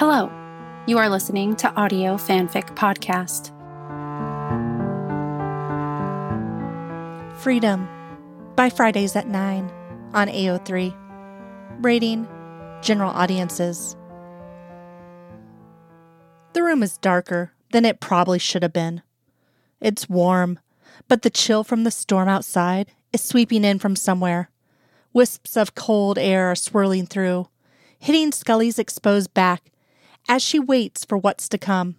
Hello, you are listening to Audio Fanfic Podcast. Freedom by Fridays at 9 on AO3. Rating General Audiences. The room is darker than it probably should have been. It's warm, but the chill from the storm outside is sweeping in from somewhere. Wisps of cold air are swirling through, hitting Scully's exposed back as she waits for what's to come.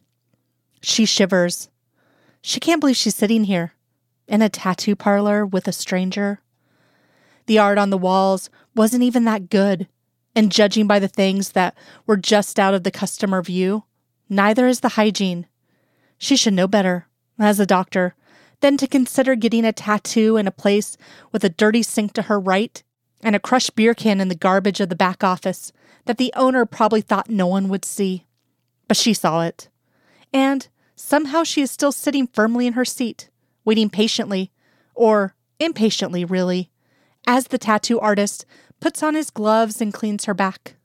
She shivers. She can't believe she's sitting here in a tattoo parlor with a stranger. The art on the walls wasn't even that good, and judging by the things that were just out of the customer view, neither is the hygiene. She should know better, as a doctor, than to consider getting a tattoo in a place with a dirty sink to her right and a crushed beer can in the garbage of the back office that the owner probably thought no one would see. But she saw it. And somehow she is still sitting firmly in her seat, waiting patiently, or impatiently, really, as the tattoo artist puts on his gloves and cleans her back.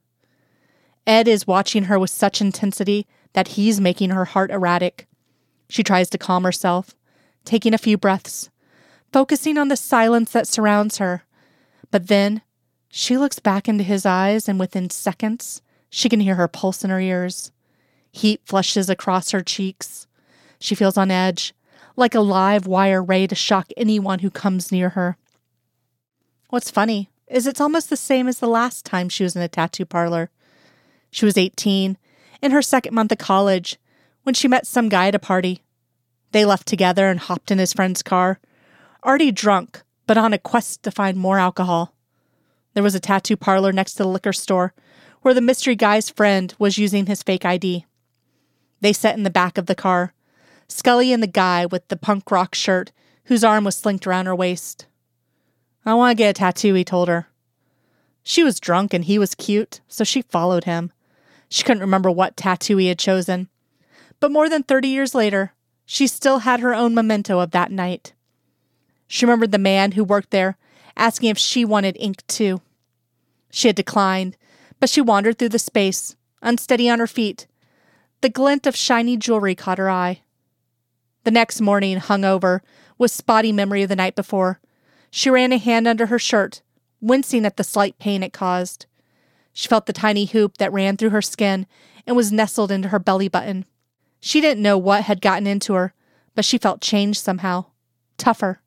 Ed is watching her with such intensity that he's making her heart erratic. She tries to calm herself, taking a few breaths, focusing on the silence that surrounds her. But then she looks back into his eyes, and within seconds, she can hear her pulse in her ears. Heat flushes across her cheeks. She feels on edge, like a live wire ready to shock anyone who comes near her. What's funny is it's almost the same as the last time she was in a tattoo parlor. She was 18, in her second month of college, when she met some guy at a party. They left together and hopped in his friend's car, already drunk, but on a quest to find more alcohol. There was a tattoo parlor next to the liquor store where the mystery guy's friend was using his fake ID. They sat in the back of the car, Scully and the guy with the punk rock shirt whose arm was slinked around her waist. I want to get a tattoo, he told her. She was drunk and he was cute, so she followed him. She couldn't remember what tattoo he had chosen. But more than 30 years later, she still had her own memento of that night. She remembered the man who worked there asking if she wanted ink too. She had declined, but she wandered through the space, unsteady on her feet. The glint of shiny jewelry caught her eye. The next morning, hungover, with spotty memory of the night before, she ran a hand under her shirt, wincing at the slight pain it caused. She felt the tiny hoop that ran through her skin and was nestled into her belly button. She didn't know what had gotten into her, but she felt changed somehow. Tougher.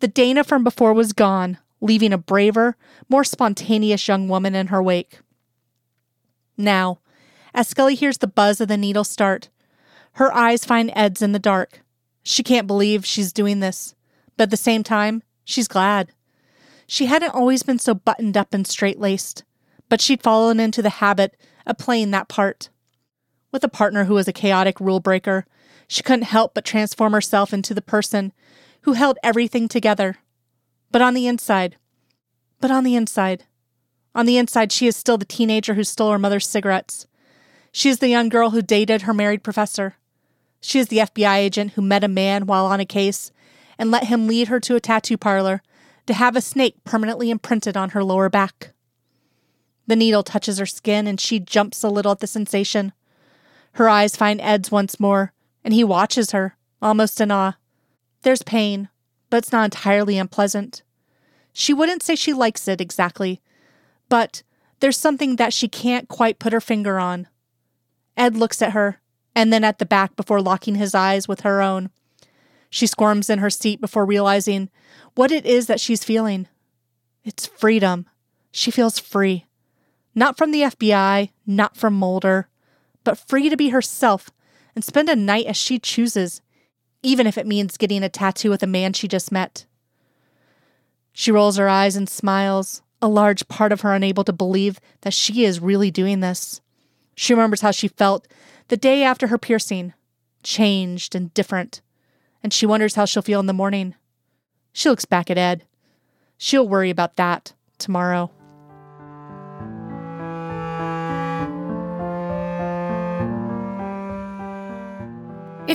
The Dana from before was gone, leaving a braver, more spontaneous young woman in her wake. Now, as Scully hears the buzz of the needle start, her eyes find Ed's in the dark. She can't believe she's doing this, but at the same time, she's glad. She hadn't always been so buttoned up and straight laced, but she'd fallen into the habit of playing that part. With a partner who was a chaotic rule breaker, she couldn't help but transform herself into the person who held everything together but on the inside, but on the inside, on the inside, she is still the teenager who stole her mother's cigarettes. She is the young girl who dated her married professor. She is the FBI agent who met a man while on a case and let him lead her to a tattoo parlor to have a snake permanently imprinted on her lower back. The needle touches her skin and she jumps a little at the sensation. Her eyes find Ed's once more, and he watches her, almost in awe. There's pain, but it's not entirely unpleasant. She wouldn't say she likes it exactly, but there's something that she can't quite put her finger on. Ed looks at her, and then at the back before locking his eyes with her own. She squirms in her seat before realizing what it is that she's feeling. It's freedom. She feels free. Not from the FBI, not from Mulder, but free to be herself and spend a night as she chooses even if it means getting a tattoo with a man she just met. She rolls her eyes and smiles, a large part of her unable to believe that she is really doing this. She remembers how she felt the day after her piercing, changed and different, and she wonders how she'll feel in the morning. She looks back at Ed. She'll worry about that tomorrow.